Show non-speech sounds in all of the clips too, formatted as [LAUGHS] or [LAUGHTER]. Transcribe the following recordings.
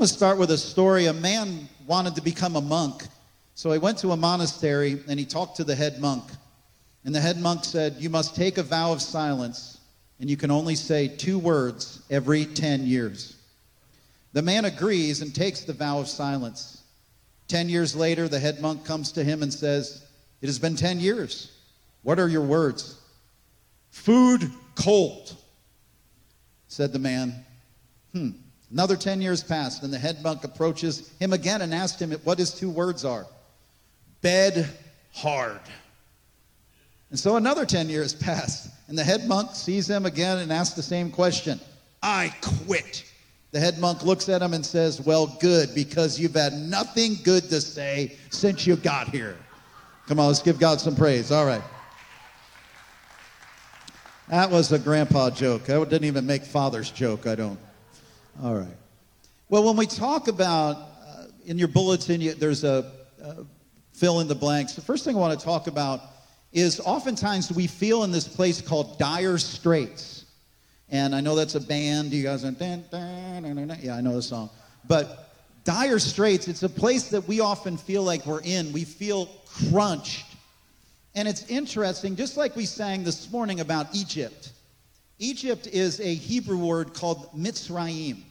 I'm going to start with a story. A man wanted to become a monk. So he went to a monastery and he talked to the head monk. And the head monk said, You must take a vow of silence, and you can only say two words every 10 years. The man agrees and takes the vow of silence. Ten years later, the head monk comes to him and says, It has been 10 years. What are your words? Food cold, said the man. Hmm. Another 10 years passed, and the head monk approaches him again and asks him what his two words are bed hard. And so another 10 years passed, and the head monk sees him again and asks the same question I quit. The head monk looks at him and says, Well, good, because you've had nothing good to say since you got here. Come on, let's give God some praise. All right. That was a grandpa joke. I didn't even make father's joke, I don't. All right. Well, when we talk about, uh, in your bulletin, you, there's a uh, fill in the blanks. The first thing I want to talk about is oftentimes we feel in this place called dire straits. And I know that's a band. You guys are, yeah, I know the song. But dire straits, it's a place that we often feel like we're in. We feel crunched. And it's interesting, just like we sang this morning about Egypt. Egypt is a Hebrew word called Mitzrayim.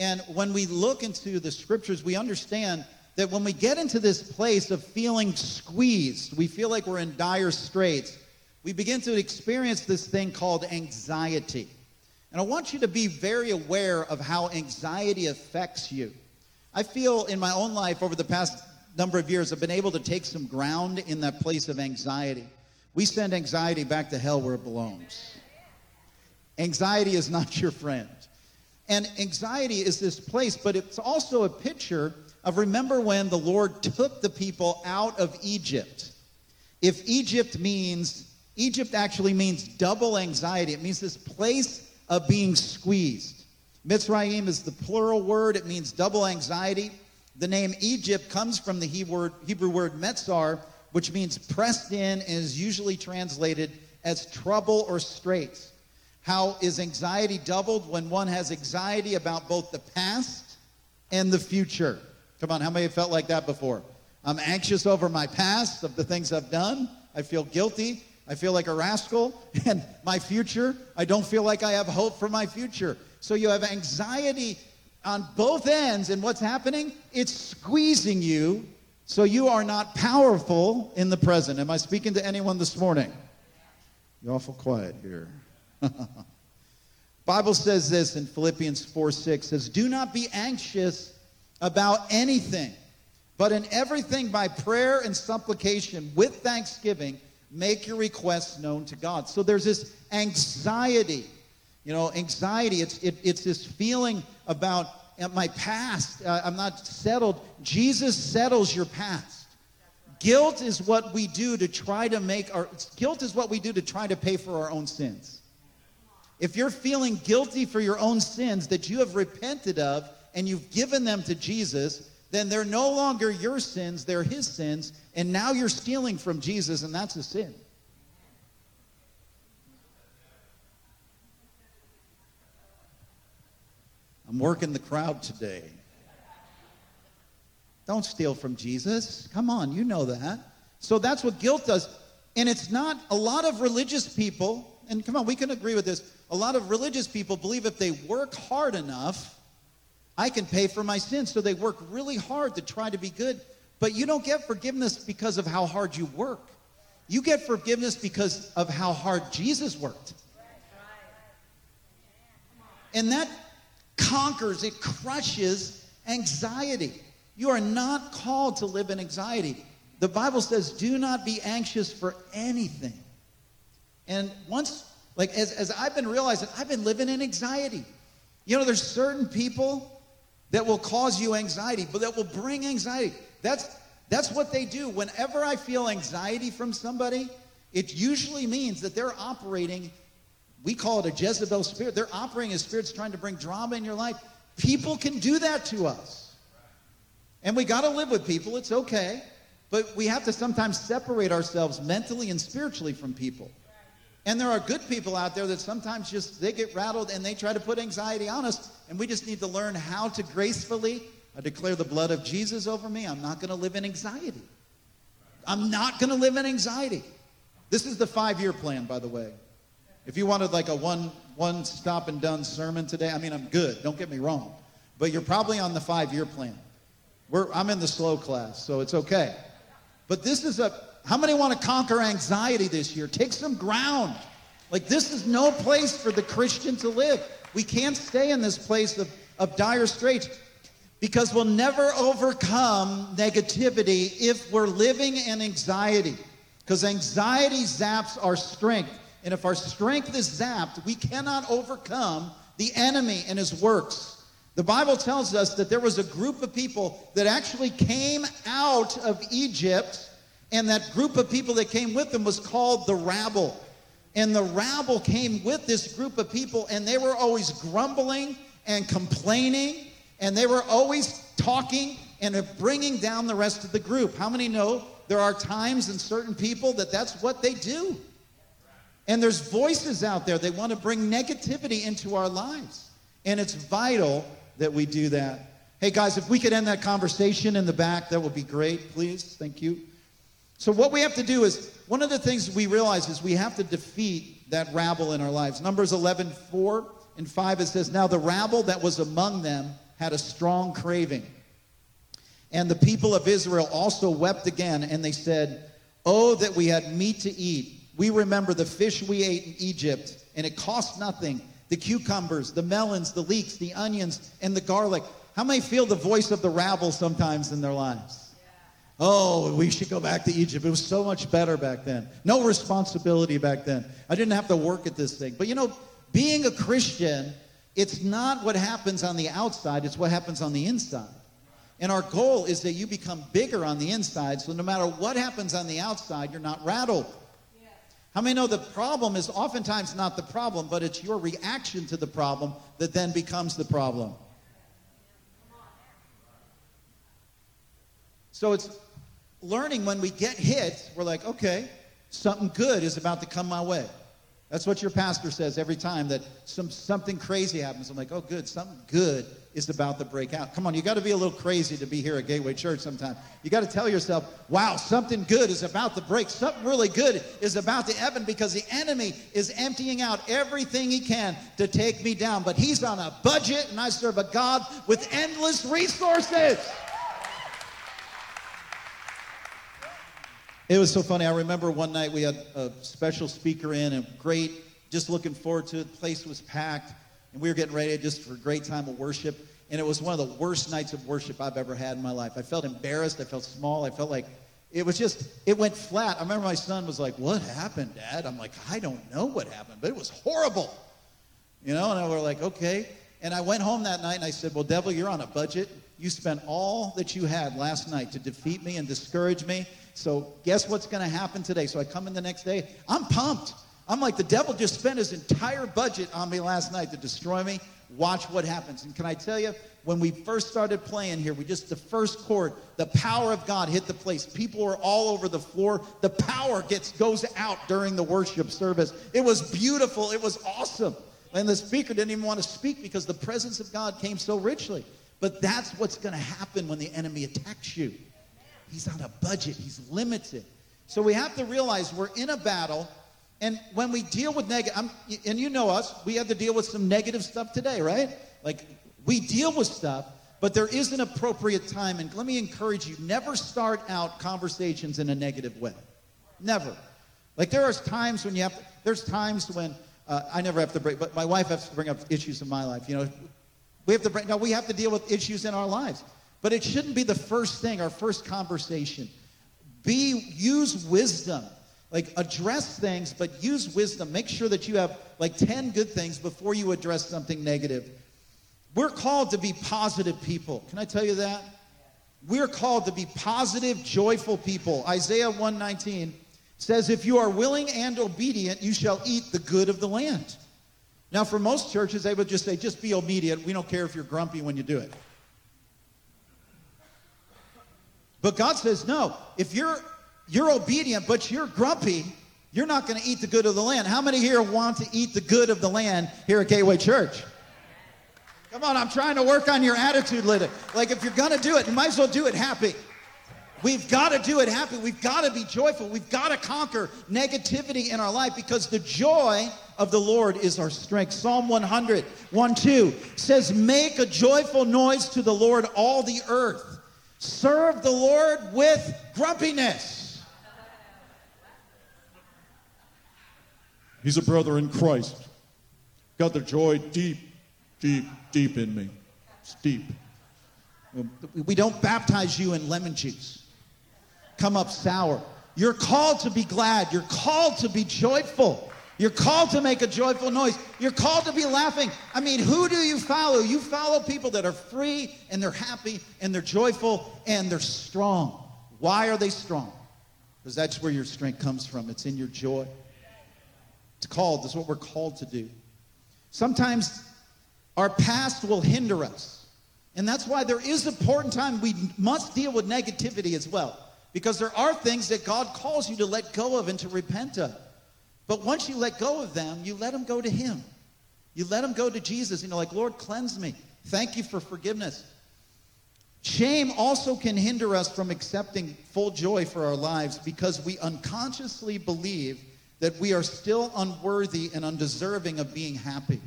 And when we look into the scriptures, we understand that when we get into this place of feeling squeezed, we feel like we're in dire straits, we begin to experience this thing called anxiety. And I want you to be very aware of how anxiety affects you. I feel in my own life over the past number of years, I've been able to take some ground in that place of anxiety. We send anxiety back to hell where it belongs. Anxiety is not your friend. And anxiety is this place, but it's also a picture of remember when the Lord took the people out of Egypt. If Egypt means, Egypt actually means double anxiety, it means this place of being squeezed. Mitzrayim is the plural word, it means double anxiety. The name Egypt comes from the Hebrew word metzar, which means pressed in and is usually translated as trouble or straits. How is anxiety doubled when one has anxiety about both the past and the future? Come on, how many felt like that before? I'm anxious over my past, of the things I've done. I feel guilty. I feel like a rascal. [LAUGHS] And my future, I don't feel like I have hope for my future. So you have anxiety on both ends, and what's happening? It's squeezing you so you are not powerful in the present. Am I speaking to anyone this morning? You're awful quiet here. [LAUGHS] Bible says this in Philippians 4 6 says, Do not be anxious about anything, but in everything by prayer and supplication with thanksgiving, make your requests known to God. So there's this anxiety. You know, anxiety, it's, it, it's this feeling about uh, my past. Uh, I'm not settled. Jesus settles your past. Guilt is what we do to try to make our guilt is what we do to try to pay for our own sins. If you're feeling guilty for your own sins that you have repented of and you've given them to Jesus, then they're no longer your sins, they're his sins, and now you're stealing from Jesus, and that's a sin. I'm working the crowd today. Don't steal from Jesus. Come on, you know that. So that's what guilt does. And it's not a lot of religious people, and come on, we can agree with this. A lot of religious people believe if they work hard enough, I can pay for my sins. So they work really hard to try to be good. But you don't get forgiveness because of how hard you work. You get forgiveness because of how hard Jesus worked. And that conquers, it crushes anxiety. You are not called to live in anxiety. The Bible says, do not be anxious for anything. And once like, as, as I've been realizing, I've been living in anxiety. You know, there's certain people that will cause you anxiety, but that will bring anxiety. That's, that's what they do. Whenever I feel anxiety from somebody, it usually means that they're operating, we call it a Jezebel spirit. They're operating as spirits trying to bring drama in your life. People can do that to us. And we got to live with people. It's okay. But we have to sometimes separate ourselves mentally and spiritually from people. And there are good people out there that sometimes just they get rattled and they try to put anxiety on us. And we just need to learn how to gracefully I declare the blood of Jesus over me. I'm not going to live in anxiety. I'm not going to live in anxiety. This is the five year plan, by the way. If you wanted like a one, one stop and done sermon today, I mean, I'm good. Don't get me wrong. But you're probably on the five year plan. We're, I'm in the slow class, so it's okay. But this is a, how many want to conquer anxiety this year? Take some ground. Like, this is no place for the Christian to live. We can't stay in this place of, of dire straits because we'll never overcome negativity if we're living in anxiety. Because anxiety zaps our strength. And if our strength is zapped, we cannot overcome the enemy and his works. The Bible tells us that there was a group of people that actually came out of Egypt, and that group of people that came with them was called the rabble. And the rabble came with this group of people, and they were always grumbling and complaining and they were always talking and bringing down the rest of the group. How many know there are times in certain people that that's what they do? And there's voices out there that want to bring negativity into our lives. And it's vital that we do that. Hey, guys, if we could end that conversation in the back, that would be great, please. Thank you. So, what we have to do is one of the things we realize is we have to defeat that rabble in our lives. Numbers 11, 4 and 5, it says, Now the rabble that was among them had a strong craving. And the people of Israel also wept again, and they said, Oh, that we had meat to eat. We remember the fish we ate in Egypt, and it cost nothing. The cucumbers, the melons, the leeks, the onions, and the garlic. How many feel the voice of the rabble sometimes in their lives? Oh, we should go back to Egypt. It was so much better back then. No responsibility back then. I didn't have to work at this thing. But you know, being a Christian it's not what happens on the outside, it's what happens on the inside. And our goal is that you become bigger on the inside, so no matter what happens on the outside, you're not rattled. How many know the problem is oftentimes not the problem, but it's your reaction to the problem that then becomes the problem? So it's learning when we get hit, we're like, okay, something good is about to come my way. That's what your pastor says every time that some, something crazy happens. I'm like, oh, good, something good is about to break out. Come on, you got to be a little crazy to be here at Gateway Church sometime. You got to tell yourself, wow, something good is about to break. Something really good is about to happen because the enemy is emptying out everything he can to take me down. But he's on a budget, and I serve a God with endless resources. It was so funny. I remember one night we had a special speaker in and great, just looking forward to it. The place was packed and we were getting ready just for a great time of worship. And it was one of the worst nights of worship I've ever had in my life. I felt embarrassed. I felt small. I felt like it was just, it went flat. I remember my son was like, What happened, Dad? I'm like, I don't know what happened, but it was horrible. You know, and I were like, Okay. And I went home that night and I said, Well, devil, you're on a budget. You spent all that you had last night to defeat me and discourage me. So guess what's going to happen today? So I come in the next day. I'm pumped. I'm like, the devil just spent his entire budget on me last night to destroy me. Watch what happens. And can I tell you, when we first started playing here, we just, the first chord, the power of God hit the place. People were all over the floor. The power gets, goes out during the worship service. It was beautiful. It was awesome. And the speaker didn't even want to speak because the presence of God came so richly. But that's what's going to happen when the enemy attacks you. He's on a budget, he's limited. So we have to realize we're in a battle. And when we deal with negative, and you know us, we have to deal with some negative stuff today, right? Like we deal with stuff, but there is an appropriate time. And let me encourage you never start out conversations in a negative way. Never. Like there are times when you have, to, there's times when uh, I never have to bring, but my wife has to bring up issues in my life. You know, we have to bring, no, we have to deal with issues in our lives. But it shouldn't be the first thing, our first conversation. Be use wisdom. Like address things, but use wisdom. Make sure that you have like 10 good things before you address something negative. We're called to be positive people. Can I tell you that? We're called to be positive, joyful people. Isaiah 119 says, If you are willing and obedient, you shall eat the good of the land. Now, for most churches, they would just say, just be obedient. We don't care if you're grumpy when you do it. But God says, no, if you're, you're obedient, but you're grumpy, you're not going to eat the good of the land. How many here want to eat the good of the land here at Gateway Church? Come on, I'm trying to work on your attitude, Lydia. Like, if you're going to do it, you might as well do it happy. We've got to do it happy. We've got to be joyful. We've got to conquer negativity in our life because the joy of the Lord is our strength. Psalm 100, 1 2 says, Make a joyful noise to the Lord, all the earth. Serve the Lord with grumpiness. He's a brother in Christ. Got the joy deep, deep, deep in me. It's deep. Um, we don't baptize you in lemon juice. Come up sour. You're called to be glad. You're called to be joyful. You're called to make a joyful noise. You're called to be laughing. I mean, who do you follow? You follow people that are free and they're happy and they're joyful and they're strong. Why are they strong? Because that's where your strength comes from. It's in your joy. It's called, this is what we're called to do. Sometimes our past will hinder us. And that's why there is important time we must deal with negativity as well. Because there are things that God calls you to let go of and to repent of. But once you let go of them, you let them go to Him. You let them go to Jesus. You know, like, Lord, cleanse me. Thank you for forgiveness. Shame also can hinder us from accepting full joy for our lives because we unconsciously believe that we are still unworthy and undeserving of being happy.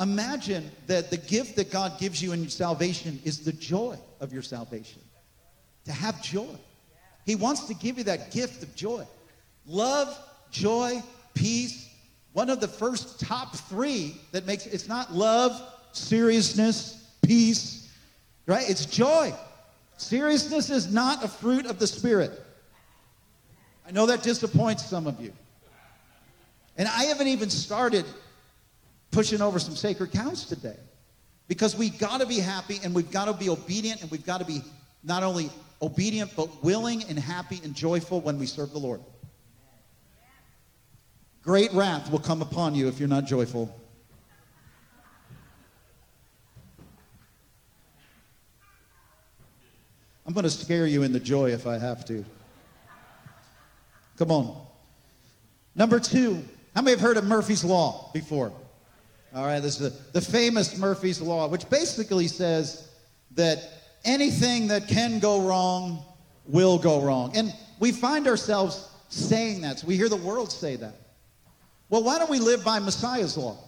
Imagine that the gift that God gives you in your salvation is the joy of your salvation. To have joy. He wants to give you that gift of joy. Love, joy, peace. One of the first top three that makes it's not love, seriousness, peace, right? It's joy. Seriousness is not a fruit of the Spirit. I know that disappoints some of you. And I haven't even started pushing over some sacred cows today because we've got to be happy and we've got to be obedient and we've got to be not only obedient but willing and happy and joyful when we serve the Lord. Great wrath will come upon you if you're not joyful. I'm going to scare you in the joy if I have to. Come on. Number two, how many have heard of Murphy's Law before? All right, this is the, the famous Murphy's Law, which basically says that anything that can go wrong will go wrong. And we find ourselves saying that. So we hear the world say that. Well, why don't we live by Messiah's law?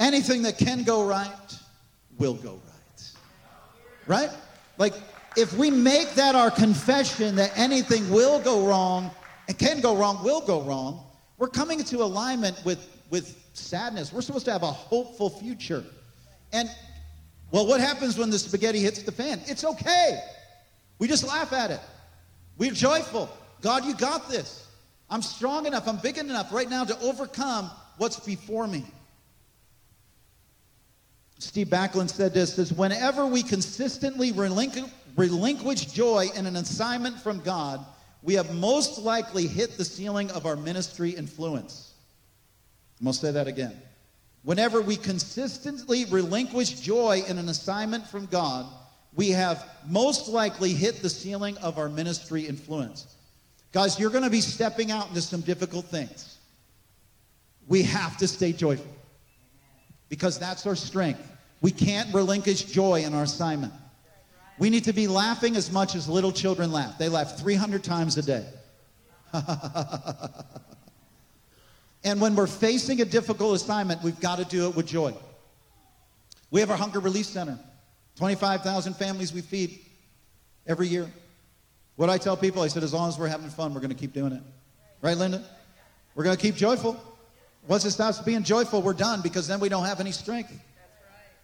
Anything that can go right will go right. Right? Like, if we make that our confession that anything will go wrong and can go wrong, will go wrong, we're coming into alignment with, with sadness. We're supposed to have a hopeful future. And, well, what happens when the spaghetti hits the fan? It's okay. We just laugh at it. We're joyful. God, you got this. I'm strong enough, I'm big enough right now to overcome what's before me. Steve Backlund said this says, whenever we consistently relinqu- relinquish joy in an assignment from God, we have most likely hit the ceiling of our ministry influence. I'm going to say that again. Whenever we consistently relinquish joy in an assignment from God, we have most likely hit the ceiling of our ministry influence. Guys, you're going to be stepping out into some difficult things. We have to stay joyful because that's our strength. We can't relinquish joy in our assignment. We need to be laughing as much as little children laugh. They laugh 300 times a day. [LAUGHS] and when we're facing a difficult assignment, we've got to do it with joy. We have our Hunger Relief Center 25,000 families we feed every year. What I tell people, I said, as long as we're having fun, we're going to keep doing it. Right, Linda? We're going to keep joyful. Once it stops being joyful, we're done because then we don't have any strength.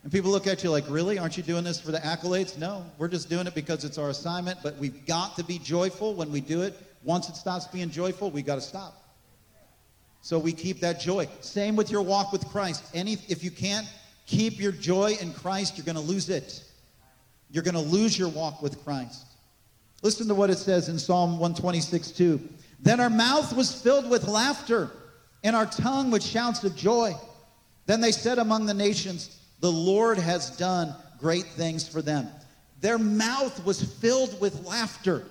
And people look at you like, really? Aren't you doing this for the accolades? No, we're just doing it because it's our assignment, but we've got to be joyful when we do it. Once it stops being joyful, we've got to stop. So we keep that joy. Same with your walk with Christ. Any, if you can't keep your joy in Christ, you're going to lose it. You're going to lose your walk with Christ. Listen to what it says in Psalm 126 2. Then our mouth was filled with laughter, and our tongue with shouts of joy. Then they said among the nations, the Lord has done great things for them. Their mouth was filled with laughter.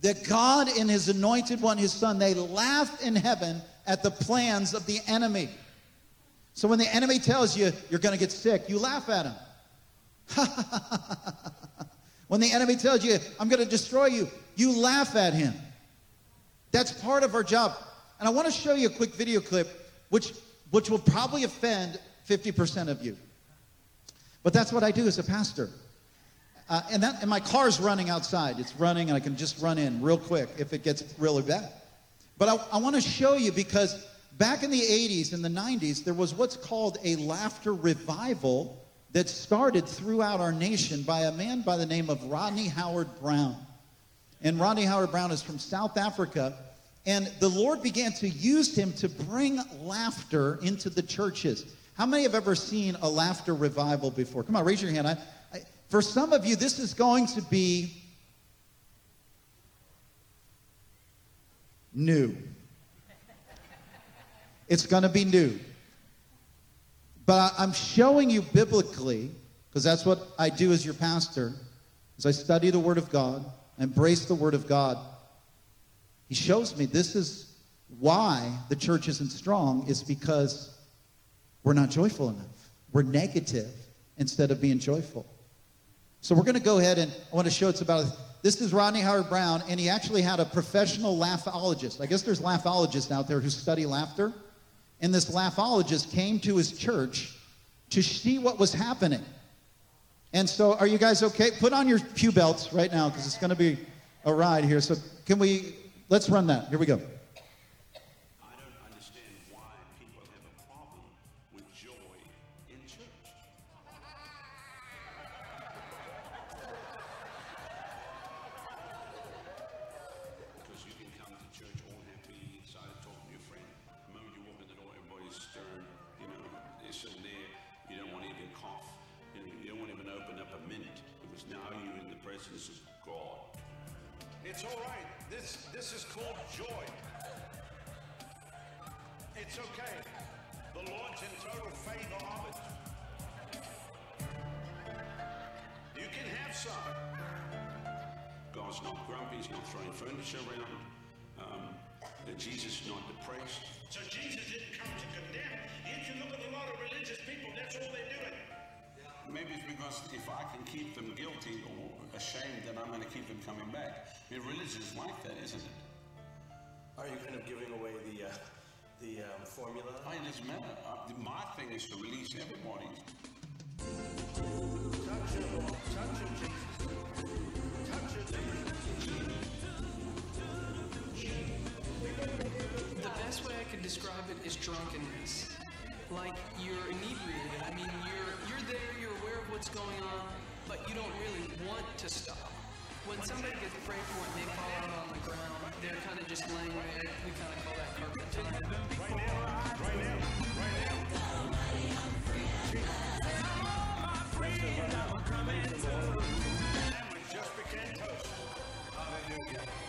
that God and his anointed one, his son, they laugh in heaven at the plans of the enemy. So when the enemy tells you you're going to get sick, you laugh at him. [LAUGHS] when the enemy tells you, I'm going to destroy you, you laugh at him. That's part of our job. And I want to show you a quick video clip, which, which will probably offend 50% of you. But that's what I do as a pastor. Uh, and, that, and my car's running outside. It's running, and I can just run in real quick if it gets really bad. But I, I want to show you because back in the 80s and the 90s, there was what's called a laughter revival that started throughout our nation by a man by the name of Rodney Howard Brown. And Rodney Howard-Browne is from South Africa. And the Lord began to use him to bring laughter into the churches. How many have ever seen a laughter revival before? Come on, raise your hand. I, I, for some of you, this is going to be new. It's going to be new. But I'm showing you biblically, because that's what I do as your pastor, as I study the Word of God, embrace the Word of God. He shows me this is why the church isn't strong, is because we're not joyful enough. We're negative instead of being joyful. So we're going to go ahead and I want to show it's about. This is Rodney Howard-Browne, and he actually had a professional laughologist. I guess there's laughologists out there who study laughter. And this laughologist came to his church to see what was happening. And so, are you guys okay? Put on your pew belts right now because it's going to be a ride here. So, can we, let's run that. Here we go. Presence of God. It's all right. This this is called joy. It's okay. The Lord's in total favor of it. You can have some. God's not grumpy, he's not throwing furniture around. Um, that Jesus is not depressed. So Jesus didn't come to condemn. If you look at a lot of religious people, that's all they're doing. Maybe it's because if I can keep them guilty or ashamed, then I'm going to keep them coming back. I mean, religion is like that, isn't it? Are you kind of giving away the uh, the um, formula? I, it doesn't matter. Uh, my thing is to release everybody. Touch your Touch your Jesus. Touch your The best way I could describe it is drunkenness. Like you're inebriated. I mean, you're you're there, you're aware of what's going on, but you don't really want to stop. When somebody gets prayed for and they fall out on the ground, they're kind of just laying there. We kind of call that carpet time. Right now. Right now. Right now. And we just became toast. Hallelujah.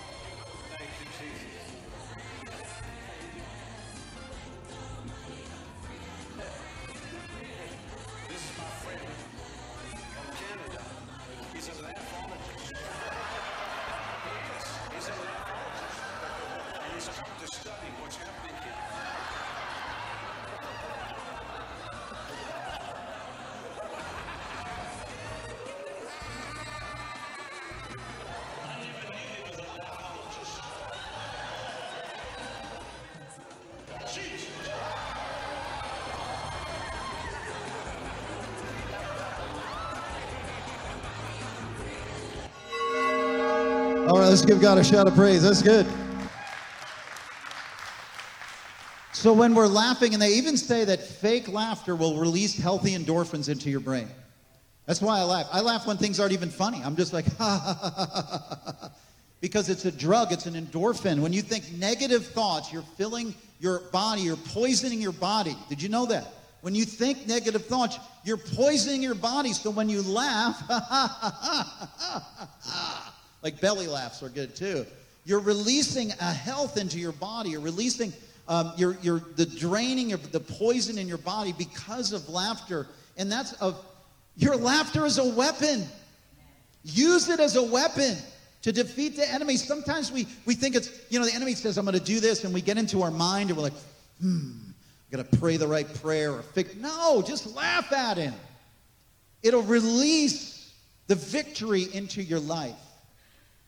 Let's give God a shout of praise. That's good. So when we're laughing, and they even say that fake laughter will release healthy endorphins into your brain. That's why I laugh. I laugh when things aren't even funny. I'm just like, ha ha ha ha ha ha ha. Because it's a drug, it's an endorphin. When you think negative thoughts, you're filling your body, you're poisoning your body. Did you know that? When you think negative thoughts, you're poisoning your body. So when you laugh, like belly laughs are good too. You're releasing a health into your body. You're releasing um, your, your, the draining of the poison in your body because of laughter. And that's of your laughter is a weapon. Use it as a weapon to defeat the enemy. Sometimes we, we think it's, you know, the enemy says, I'm going to do this, and we get into our mind and we're like, hmm, I got to pray the right prayer or fix. No, just laugh at him. It'll release the victory into your life.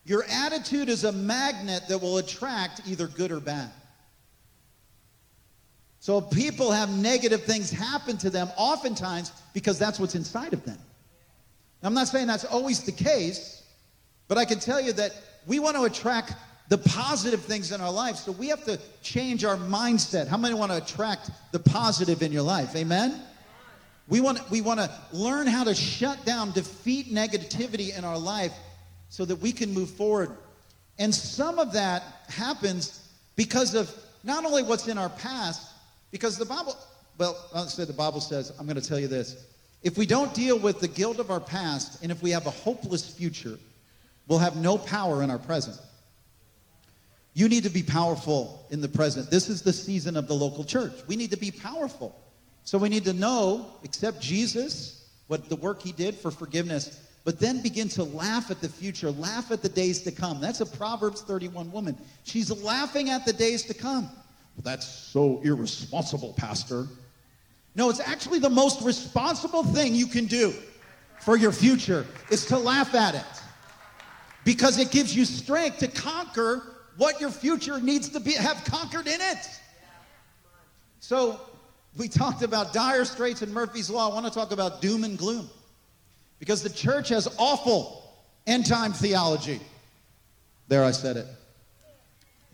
Your attitude is a magnet that will attract either good or bad. So people have negative things happen to them oftentimes because that's what's inside of them. I'm not saying that's always the case, but I can tell you that we want to attract the positive things in our life. So we have to change our mindset. How many want to attract the positive in your life? Amen? We want, we want to learn how to shut down, defeat negativity in our life so that we can move forward. And some of that happens because of not only what's in our past, because the Bible, well, I'll say the Bible says, I'm going to tell you this. If we don't deal with the guilt of our past, and if we have a hopeless future, we'll have no power in our present. You need to be powerful in the present. This is the season of the local church. We need to be powerful. So we need to know, accept Jesus, what the work he did for forgiveness, but then begin to laugh at the future, laugh at the days to come. That's a Proverbs 31 woman. She's laughing at the days to come. Well, that's so irresponsible, Pastor. No, it's actually the most responsible thing you can do for your future is to laugh at it. Because it gives you strength to conquer what your future needs to be have conquered in it. So we talked about dire straits and Murphy's Law. I want to talk about doom and gloom. Because the church has awful end time theology. There, I said it.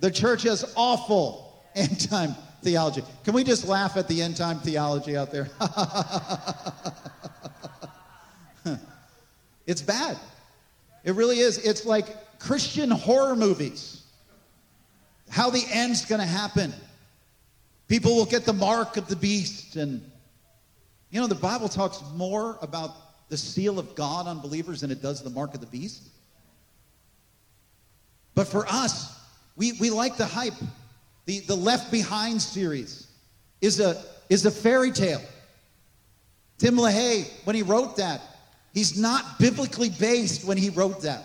The church has awful end time theology. Can we just laugh at the end time theology out there? [LAUGHS] it's bad. It really is. It's like Christian horror movies. How the end's going to happen. People will get the mark of the beast. And, you know, the Bible talks more about the seal of God on believers than it does the mark of the beast. But for us, we, we like the hype. The, the Left Behind series is a, is a fairy tale. Tim LaHaye, when he wrote that, he's not biblically based when he wrote that.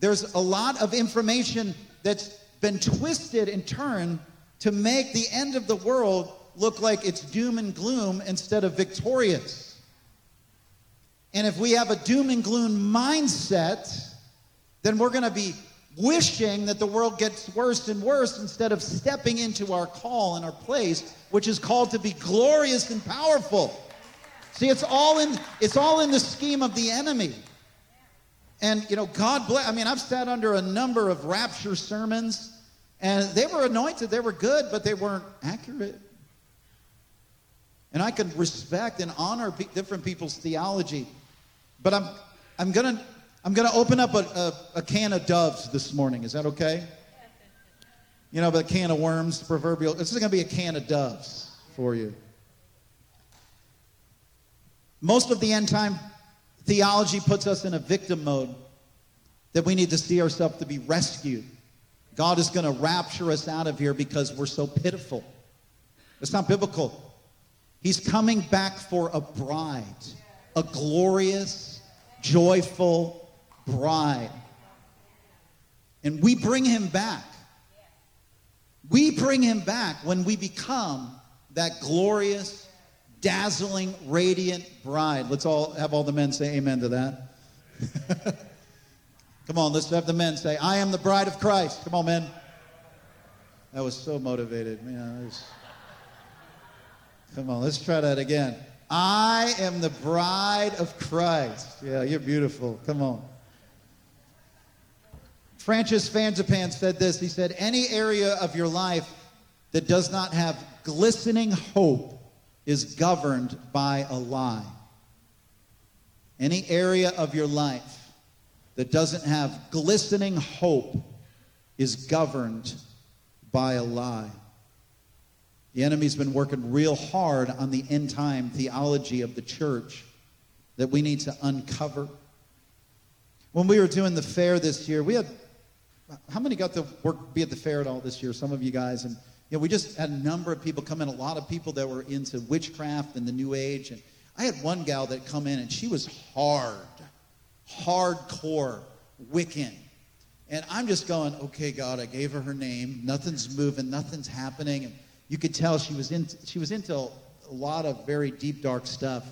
There's a lot of information that's been twisted and turned to make the end of the world look like it's doom and gloom instead of victorious. And if we have a doom and gloom mindset, then we're going to be wishing that the world gets worse and worse instead of stepping into our call and our place, which is called to be glorious and powerful. See, it's all in it's all in the scheme of the enemy. And you know, God bless. I mean, I've sat under a number of rapture sermons, and they were anointed, they were good, but they weren't accurate. And I can respect and honor different people's theology, but I'm I'm gonna I'm gonna open up a, a, a can of doves this morning. Is that okay? You know, a can of worms, the proverbial. This is gonna be a can of doves for you. Most of the end time theology puts us in a victim mode that we need to see ourselves to be rescued. God is going to rapture us out of here because we're so pitiful. It's not biblical. He's coming back for a bride, a glorious, joyful bride. And we bring him back. We bring him back when we become that glorious, dazzling, radiant bride. Let's all have all the men say amen to that. [LAUGHS] Come on, let's have the men say, I am the bride of Christ. Come on, men. That was so motivated. Man, was... Come on, let's try that again. I am the bride of Christ. Yeah, you're beautiful. Come on. Francis Frangipane said this. He said, Any area of your life that does not have glistening hope is governed by a lie. Any area of your life that doesn't have glistening hope is governed by a lie. The enemy's been working real hard on the end time theology of the church that we need to uncover. When we were doing the fair this year, we had how many got to work be at the fair at all this year? Some of you guys, and you know, we just had a number of people come in. A lot of people that were into witchcraft and the New Age, and I had one gal that come in, and she was hard, hardcore Wiccan. And I'm just going, okay, God, I gave her her name. Nothing's moving, nothing's happening. And you could tell she was in, she was into a lot of very deep, dark stuff.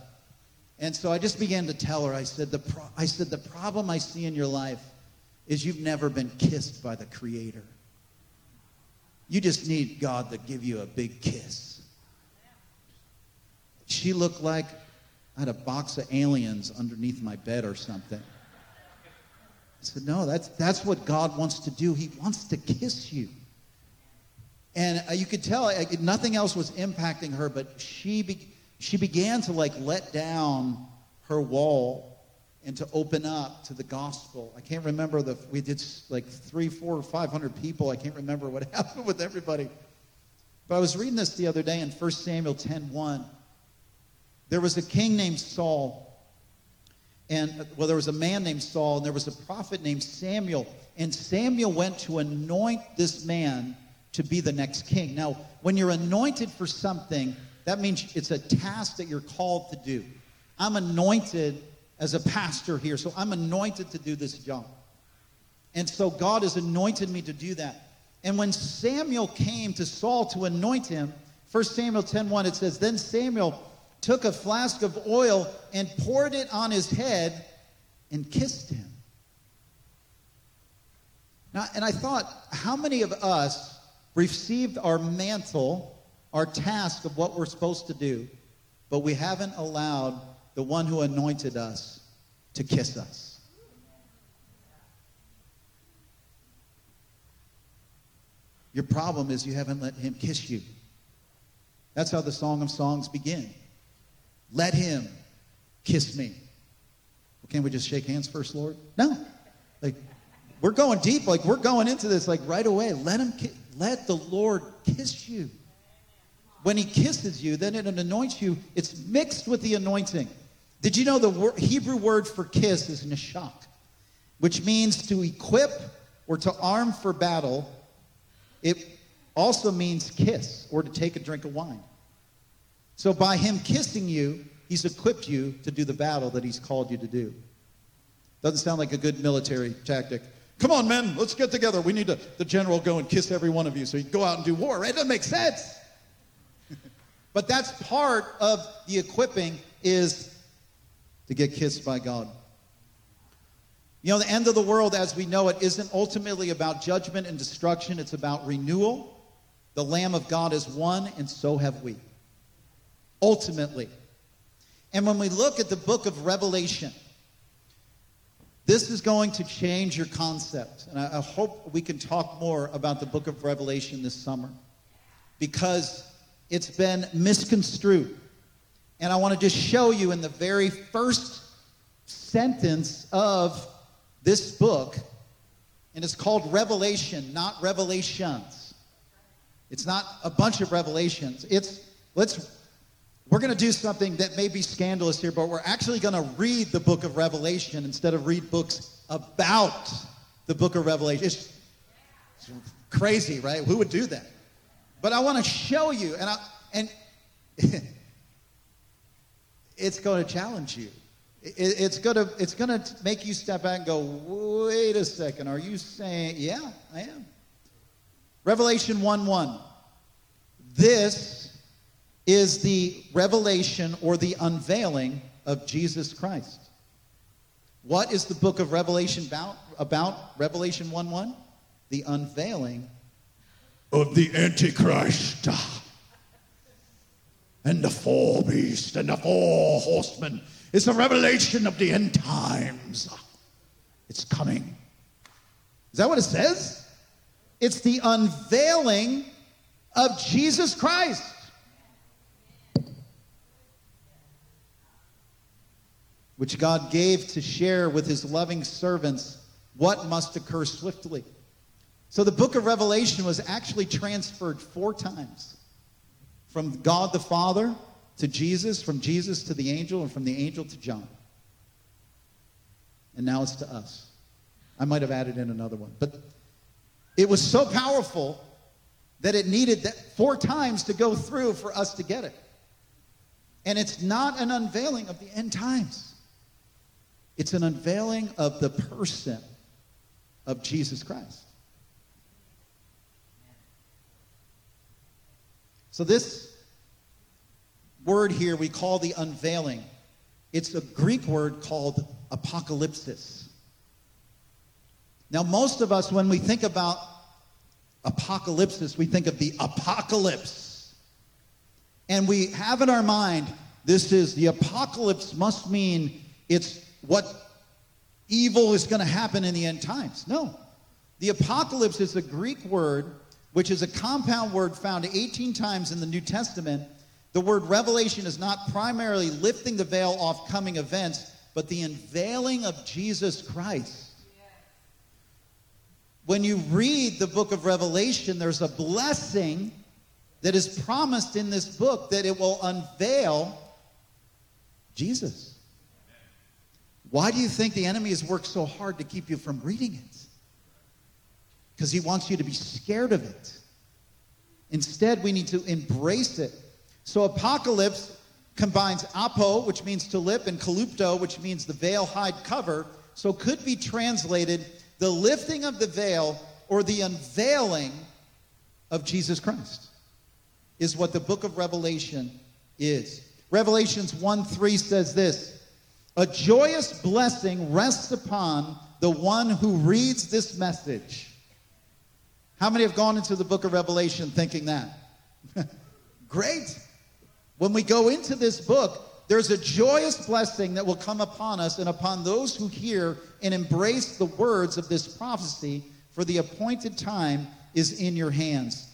And so I just began to tell her, I said, the pro- I said, the problem I see in your life is you've never been kissed by the Creator. You just need God to give you a big kiss. She looked like I had a box of aliens underneath my bed or something. I said, No, that's, that's what God wants to do. He wants to kiss you. And uh, you could tell uh, nothing else was impacting her, but she, be, she began to like let down her wall and to open up to the gospel. I can't remember the, we did like three, four, or 500 people. I can't remember what [LAUGHS] happened with everybody. But I was reading this the other day in 1 Samuel 10 1. There was a king named Saul. And, well, there was a man named Saul, and there was a prophet named Samuel. And Samuel went to anoint this man to be the next king. Now, when you're anointed for something, that means it's a task that you're called to do. I'm anointed as a pastor here, so I'm anointed to do this job. And so God has anointed me to do that. And when Samuel came to Saul to anoint him, 1 Samuel 10:1 it says, "Then Samuel took a flask of oil and poured it on his head and kissed him." Now, and I thought, how many of us received our mantle, our task of what we're supposed to do, but we haven't allowed the one who anointed us to kiss us? Your problem is you haven't let him kiss you. That's how the Song of Songs begin. Let him kiss me. Well, can't we just shake hands first, Lord? No. Like, we're going deep. Like, we're going into this like right away. Let him, ki- let the Lord kiss you. When he kisses you, then it anoints you. It's mixed with the anointing. Did you know the wor- Hebrew word for kiss is nishak, which means to equip or to arm for battle it also means kiss or to take a drink of wine. So by him kissing you, he's equipped you to do the battle that he's called you to do. Doesn't sound like a good military tactic. Come on, men, let's get together. We need to, the general go and kiss every one of you so you go out and do war, right? It doesn't make sense. [LAUGHS] but that's part of the equipping is to get kissed by God. You know, the end of the world as we know it isn't ultimately about judgment and destruction, it's about renewal. The Lamb of God is one, and so have we. Ultimately. And when we look at the book of Revelation, this is going to change your concept. And I, I hope we can talk more about the book of Revelation this summer because it's been misconstrued. And I want to just show you in the very first sentence of this book, and it's called Revelation, not Revelations. It's not a bunch of revelations. It's let's we're going to do something that may be scandalous here, but we're actually going to read the book of Revelation instead of read books about the book of Revelation. It's, it's crazy, right? Who would do that? But I want to show you, and I, and [LAUGHS] it's going to challenge you. It, it's going to it's going to make you step back and go, wait a second, are you saying, yeah, I am. Revelation 1 1. This is the revelation or the unveiling of Jesus Christ. What is the book of Revelation about? About Revelation 1 1? The unveiling Of the Antichrist and the four beasts and the four horsemen. It's a revelation of the end times. It's coming. Is that what it says? It's the unveiling of Jesus Christ. Which God gave to share with his loving servants what must occur swiftly. So the book of Revelation was actually transferred four times from God the Father to Jesus, from Jesus to the angel, and from the angel to John. And now it's to us. I might have added in another one. But it was so powerful that it needed that four times to go through for us to get it. And it's not an unveiling of the end times. It's an unveiling of the person of Jesus Christ. So, this word here we call the unveiling. It's a Greek word called apocalypsis. Now, most of us, when we think about apocalypsis, we think of the apocalypse. And we have in our mind, this is the apocalypse must mean it's what evil is going to happen in the end times. No. The apocalypse is a Greek word, which is a compound word found 18 times in the New Testament. The word revelation is not primarily lifting the veil off coming events, but the unveiling of Jesus Christ. When you read the book of Revelation, there's a blessing that is promised in this book that it will unveil Jesus. Why do you think the enemy has worked so hard to keep you from reading it? Because he wants you to be scared of it. Instead, we need to embrace it. So, apocalypse combines apo, which means to lip, and kalupto, which means the veil, hide, cover. So, could be translated the lifting of the veil or the unveiling of Jesus Christ is what the book of Revelation is. Revelations 1 3 says this A joyous blessing rests upon the one who reads this message. How many have gone into the book of Revelation thinking that? [LAUGHS] Great. When we go into this book, there's a joyous blessing that will come upon us and upon those who hear and embrace the words of this prophecy, for the appointed time is in your hands.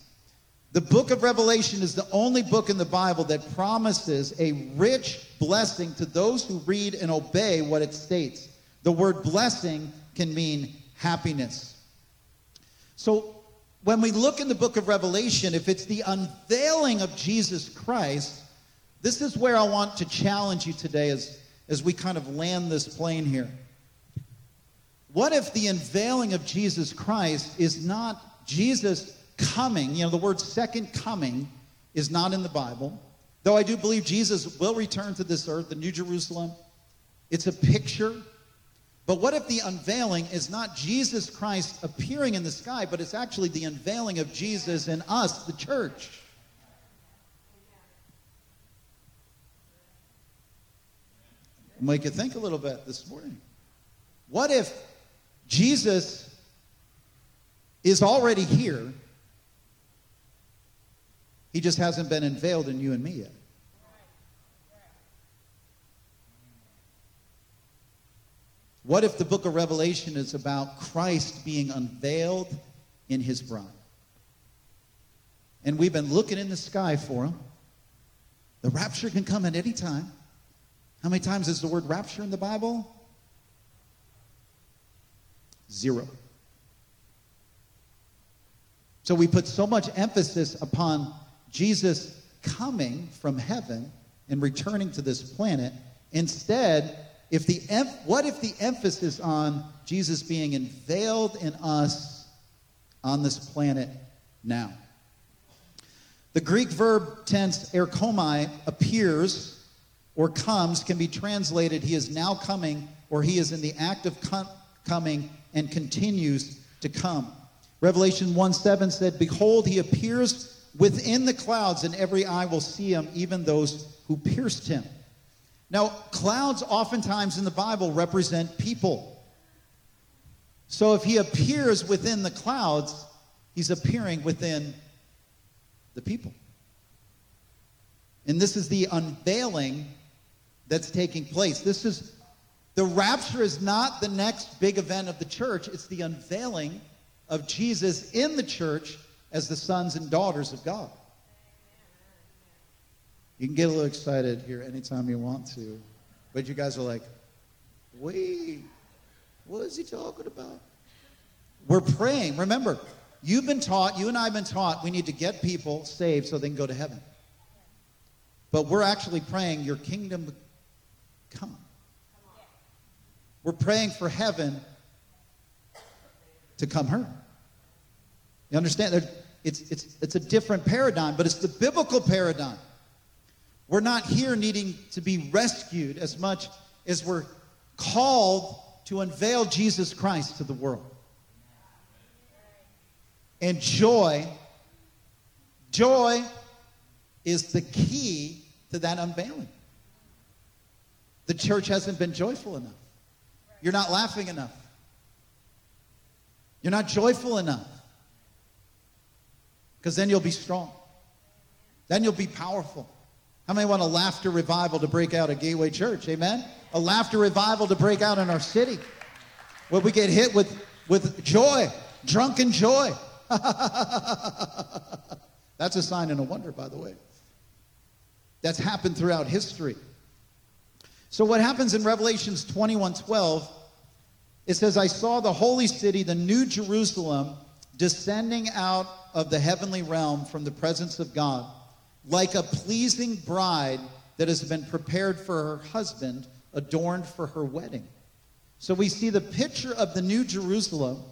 The book of Revelation is the only book in the Bible that promises a rich blessing to those who read and obey what it states. The word blessing can mean happiness. So, when we look in the book of Revelation, if it's the unveiling of Jesus Christ, this is where I want to challenge you today as, as we kind of land this plane here. What if the unveiling of Jesus Christ is not Jesus coming? You know, the word second coming is not in the Bible. Though I do believe Jesus will return to this earth, the New Jerusalem. It's a picture. But what if the unveiling is not Jesus Christ appearing in the sky, but it's actually the unveiling of Jesus in us, the church? Make you think a little bit this morning. What if Jesus is already here? He just hasn't been unveiled in you and me yet. What if the book of Revelation is about Christ being unveiled in his bride? And we've been looking in the sky for him. The rapture can come at any time. How many times is the word rapture in the Bible? Zero. So we put so much emphasis upon Jesus coming from heaven and returning to this planet. Instead, if the em- what if the emphasis on Jesus being unveiled in us on this planet now? The Greek verb tense erkomai appears or comes can be translated he is now coming or he is in the act of com- coming and continues to come. Revelation 1 7 said, Behold, he appears within the clouds, and every eye will see him, even those who pierced him. Now, clouds oftentimes in the Bible represent people. So if he appears within the clouds, he's appearing within the people. And this is the unveiling that's taking place. This is the rapture is not the next big event of the church, it's the unveiling of Jesus in the church as the sons and daughters of God. You can get a little excited here anytime you want to, but you guys are like, wait, what is he talking about? We're praying. Remember, you've been taught, you and I have been taught, we need to get people saved so they can go to heaven. But we're actually praying, your kingdom come. We're praying for heaven to come here. You understand? It's, it's, it's a different paradigm, but it's the biblical paradigm. We're not here needing to be rescued as much as we're called to unveil Jesus Christ to the world. And joy, joy is the key to that unveiling. The church hasn't been joyful enough. You're not laughing enough. You're not joyful enough. Because then you'll be strong. Then you'll be powerful. How many want a laughter revival to break out at Gateway Church? Amen? A laughter revival to break out in our city. Where we get hit with, with joy, drunken joy. [LAUGHS] That's a sign and a wonder, by the way. That's happened throughout history. So what happens in Revelations 21, 12, it says, I saw the holy city, the new Jerusalem, descending out of the heavenly realm from the presence of God, like a pleasing bride that has been prepared for her husband, adorned for her wedding. So we see the picture of the new Jerusalem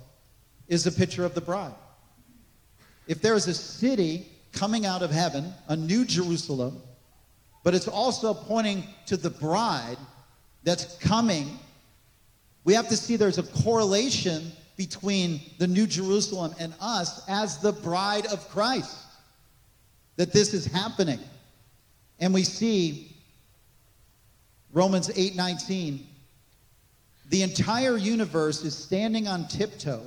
is a picture of the bride. If there is a city coming out of heaven, a new Jerusalem, but it's also pointing to the bride that's coming, we have to see there's a correlation between the New Jerusalem and us as the bride of Christ. That this is happening. And we see Romans 8:19 the entire universe is standing on tiptoe,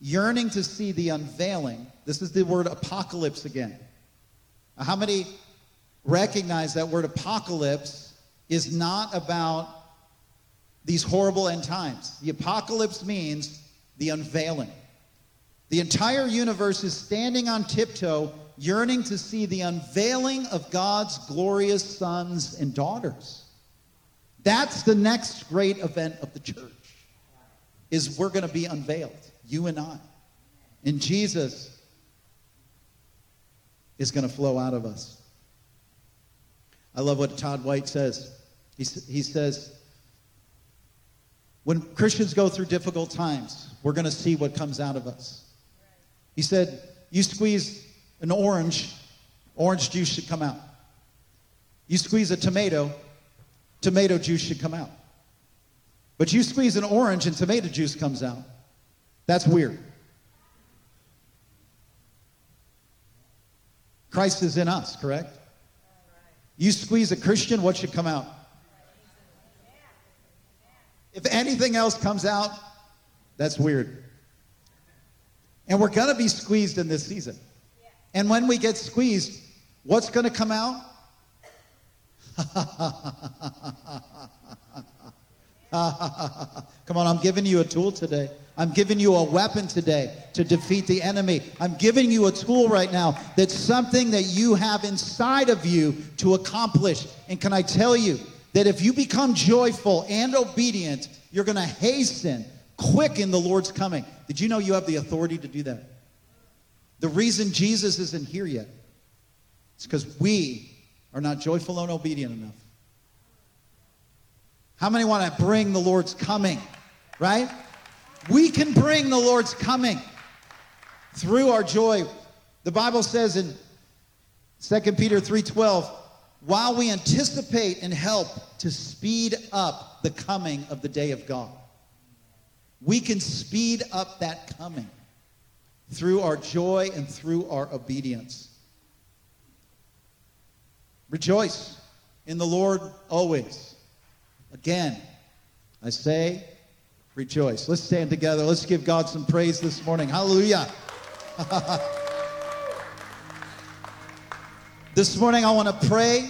yearning to see the unveiling. This is the word apocalypse again. Now, How many recognize that word apocalypse is not about these horrible end times? The apocalypse means the unveiling. The entire universe is standing on tiptoe, yearning to see the unveiling of God's glorious sons and daughters. That's the next great event of the church. Is we're going to be unveiled, you and I. And Jesus is going to flow out of us. I love what Todd White says. He, he says, when Christians go through difficult times, we're going to see what comes out of us. He said, you squeeze an orange, orange juice should come out. You squeeze a tomato, tomato juice should come out. But you squeeze an orange and tomato juice comes out. That's weird. Christ is in us, correct? You squeeze a Christian, what should come out? If anything else comes out, that's weird. And we're going to be squeezed in this season. And when we get squeezed, what's going to come out? [LAUGHS] Come on, I'm giving you a tool today. I'm giving you a weapon today to defeat the enemy. I'm giving you a tool right now that's something that you have inside of you to accomplish. And can I tell you that if you become joyful and obedient, you're going to hasten, quicken the Lord's coming. Did you know you have the authority to do that? The reason Jesus isn't here yet is because we are not joyful and obedient enough. How many want to bring the Lord's coming? Right? We can bring the Lord's coming through our joy. The Bible says in 2 Peter 3:12, while we anticipate and help to speed up the coming of the day of God. We can speed up that coming through our joy and through our obedience. Rejoice in the Lord always. Again, I say, rejoice. Let's stand together. Let's give God some praise this morning. Hallelujah. [LAUGHS] this morning, I want to pray.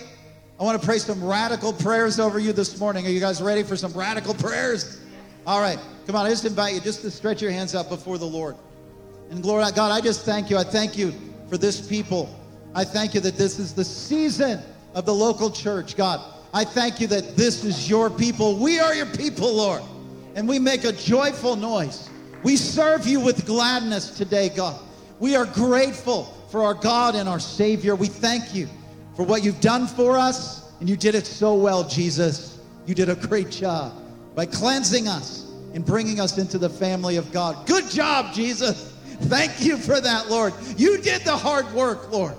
I want to pray some radical prayers over you this morning. Are you guys ready for some radical prayers? All right. Come on. I just invite you just to stretch your hands out before the Lord. And glory God, I just thank you. I thank you for this people. I thank you that this is the season of the local church, God. I thank you that this is your people. We are your people, Lord. And we make a joyful noise. We serve you with gladness today, God. We are grateful for our God and our Savior. We thank you for what you've done for us. And you did it so well, Jesus. You did a great job by cleansing us and bringing us into the family of God. Good job, Jesus. Thank you for that, Lord. You did the hard work, Lord.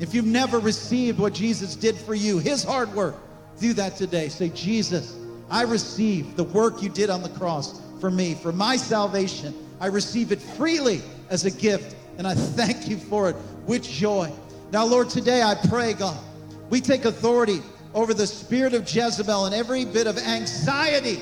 If you've never received what Jesus did for you, his hard work, do that today. Say, Jesus, I receive the work you did on the cross for me, for my salvation. I receive it freely as a gift, and I thank you for it with joy. Now, Lord, today I pray, God, we take authority over the spirit of Jezebel and every bit of anxiety,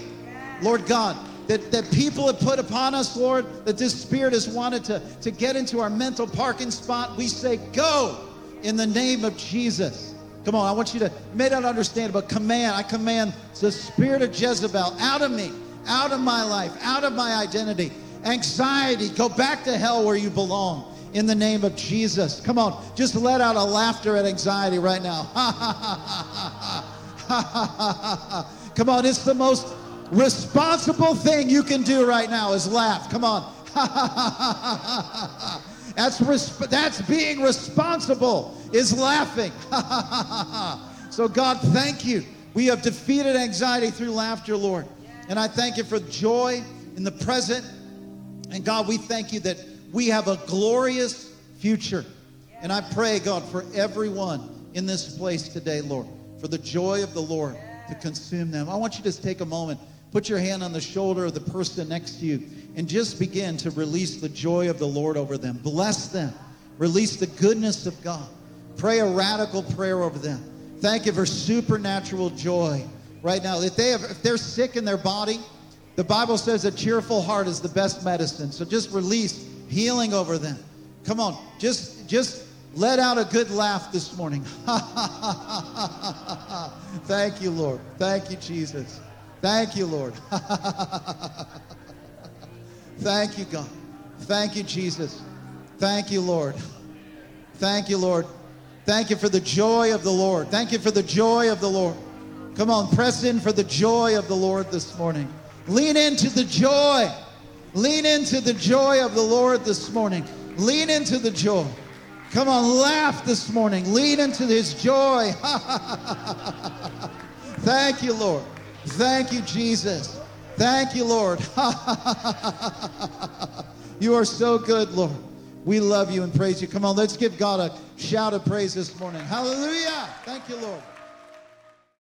Lord God, that, that people have put upon us, Lord, that this spirit has wanted to, to get into our mental parking spot. We say, go in the name of Jesus. Come on, I want you to, you may not understand, but command, I command the spirit of Jezebel out of me, out of my life, out of my identity. Anxiety, go back to hell where you belong in the name of Jesus. Come on, just let out a laughter at anxiety right now. [LAUGHS] Come on, it's the most responsible thing you can do right now is laugh. Come on. [LAUGHS] that's resp- that's being responsible is laughing. [LAUGHS] so God, thank you. We have defeated anxiety through laughter, Lord. And I thank you for joy in the present. And God, we thank you that we have a glorious future. And I pray, God, for everyone in this place today, Lord, for the joy of the Lord to consume them. I want you to just take a moment, put your hand on the shoulder of the person next to you, and just begin to release the joy of the Lord over them. Bless them. Release the goodness of God. Pray a radical prayer over them. Thank you for supernatural joy right now. If they have, if they're sick in their body, the Bible says a cheerful heart is the best medicine. So just release healing over them. Come on, just just let out a good laugh this morning. [LAUGHS] Thank you, Lord. Thank you, Jesus. Thank you, Lord. [LAUGHS] Thank you, God. Thank you, Jesus. Thank you, Lord. Thank you, Lord. Thank you for the joy of the Lord. Thank you for the joy of the Lord. Come on, press in for the joy of the Lord this morning. Lean into the joy. Lean into the joy of the Lord this morning. Lean into the joy. Come on, laugh this morning. Lean into his joy. [LAUGHS] Thank you, Lord. Thank you, Jesus. Thank you, Lord. [LAUGHS] you are so good, Lord. We love you and praise you. Come on, let's give God a shout of praise this morning. Hallelujah. Thank you, Lord.